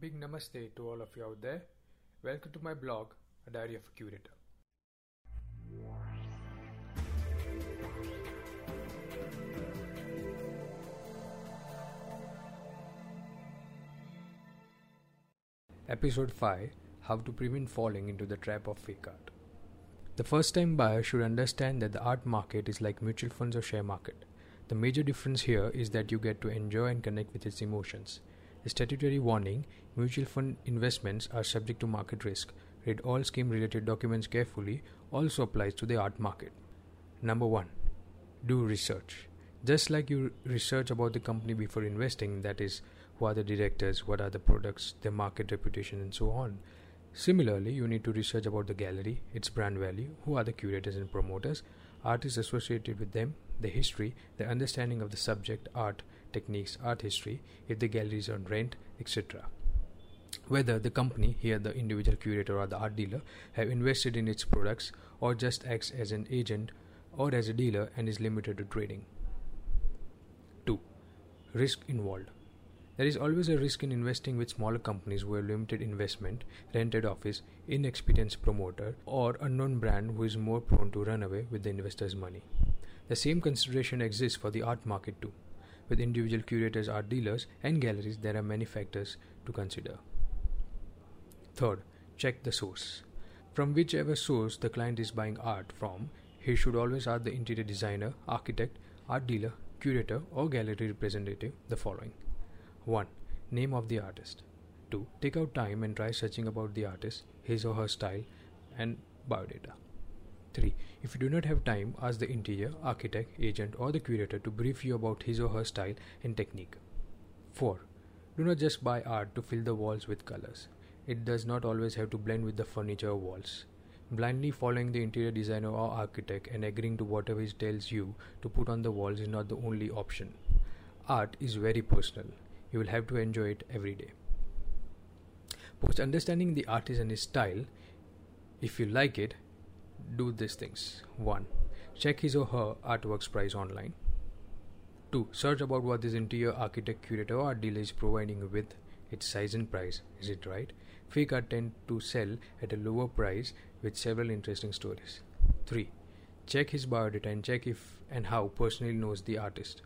big namaste to all of you out there. Welcome to my blog, A Diary of a Curator. Episode 5 How to Prevent Falling into the Trap of Fake Art. The first time buyer should understand that the art market is like mutual funds or share market. The major difference here is that you get to enjoy and connect with its emotions. Statutory warning mutual fund investments are subject to market risk. Read all scheme related documents carefully, also applies to the art market. Number 1. Do research. Just like you research about the company before investing, that is, who are the directors, what are the products, their market reputation, and so on. Similarly, you need to research about the gallery, its brand value, who are the curators and promoters, artists associated with them, the history, the understanding of the subject, art, techniques, art history, if the gallery is on rent, etc. Whether the company, here the individual curator or the art dealer, have invested in its products or just acts as an agent or as a dealer and is limited to trading. 2. Risk involved. There is always a risk in investing with smaller companies who have limited investment, rented office, inexperienced promoter, or unknown brand who is more prone to run away with the investor's money. The same consideration exists for the art market too. With individual curators, art dealers, and galleries, there are many factors to consider. Third, check the source. From whichever source the client is buying art from, he should always ask the interior designer, architect, art dealer, curator, or gallery representative the following 1. Name of the artist. 2. Take out time and try searching about the artist, his or her style, and biodata. 3. If you do not have time, ask the interior, architect, agent, or the curator to brief you about his or her style and technique. 4. Do not just buy art to fill the walls with colors. It does not always have to blend with the furniture or walls. Blindly following the interior designer or architect and agreeing to whatever he tells you to put on the walls is not the only option. Art is very personal you will have to enjoy it every day. Post understanding the artist and his style, if you like it, do these things. 1. Check his or her artwork's price online. 2. Search about what this interior architect, curator, or dealer is providing with its size and price. Is it right? Fake art tend to sell at a lower price with several interesting stories. 3. Check his biodata and check if and how personally knows the artist.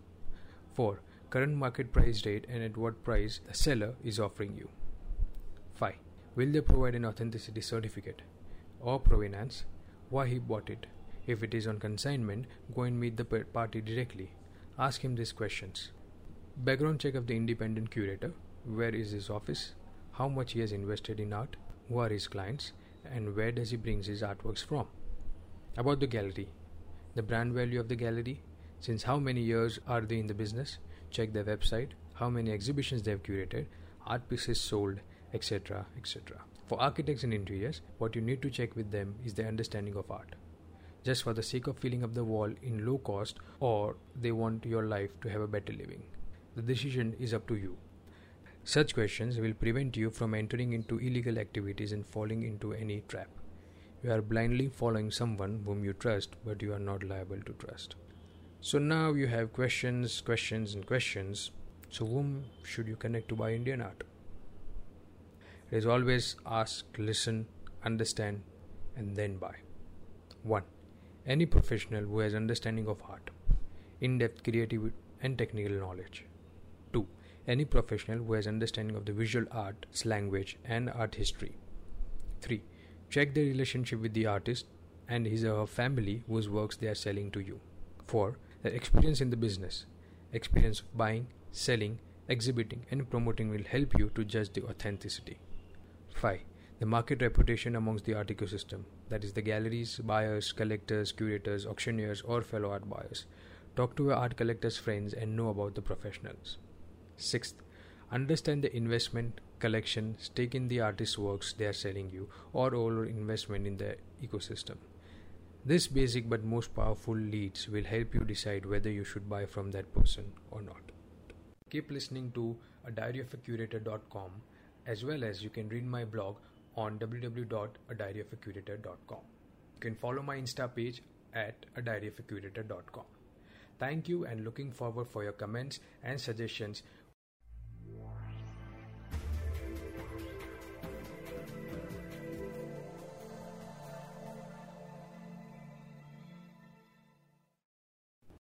4 current market price rate and at what price the seller is offering you. 5. Will they provide an authenticity certificate or provenance? Why he bought it? If it is on consignment, go and meet the party directly. Ask him these questions. Background check of the independent curator. Where is his office? How much he has invested in art? Who are his clients? And where does he bring his artworks from? About the gallery. The brand value of the gallery. Since how many years are they in the business? check their website, how many exhibitions they have curated, art pieces sold, etc. etc. For architects and interiors, what you need to check with them is their understanding of art. Just for the sake of filling up the wall in low cost, or they want your life to have a better living. The decision is up to you. Such questions will prevent you from entering into illegal activities and falling into any trap. You are blindly following someone whom you trust, but you are not liable to trust. So now you have questions, questions, and questions. So, whom should you connect to buy Indian art? It is always ask, listen, understand, and then buy. 1. Any professional who has understanding of art, in depth creative and technical knowledge. 2. Any professional who has understanding of the visual arts language and art history. 3. Check the relationship with the artist and his or her family whose works they are selling to you. 4 the experience in the business, experience of buying, selling, exhibiting, and promoting will help you to judge the authenticity. 5. The market reputation amongst the art ecosystem, that is, the galleries, buyers, collectors, curators, auctioneers, or fellow art buyers. Talk to your art collectors' friends and know about the professionals. 6th. Understand the investment, collection, stake in the artist's works they are selling you, or overall investment in the ecosystem. This basic but most powerful leads will help you decide whether you should buy from that person or not. Keep listening to a diaryofacurator.com as well as you can read my blog on www.adiaryofacurator.com. You can follow my Insta page at adiaryofacurator.com. Thank you and looking forward for your comments and suggestions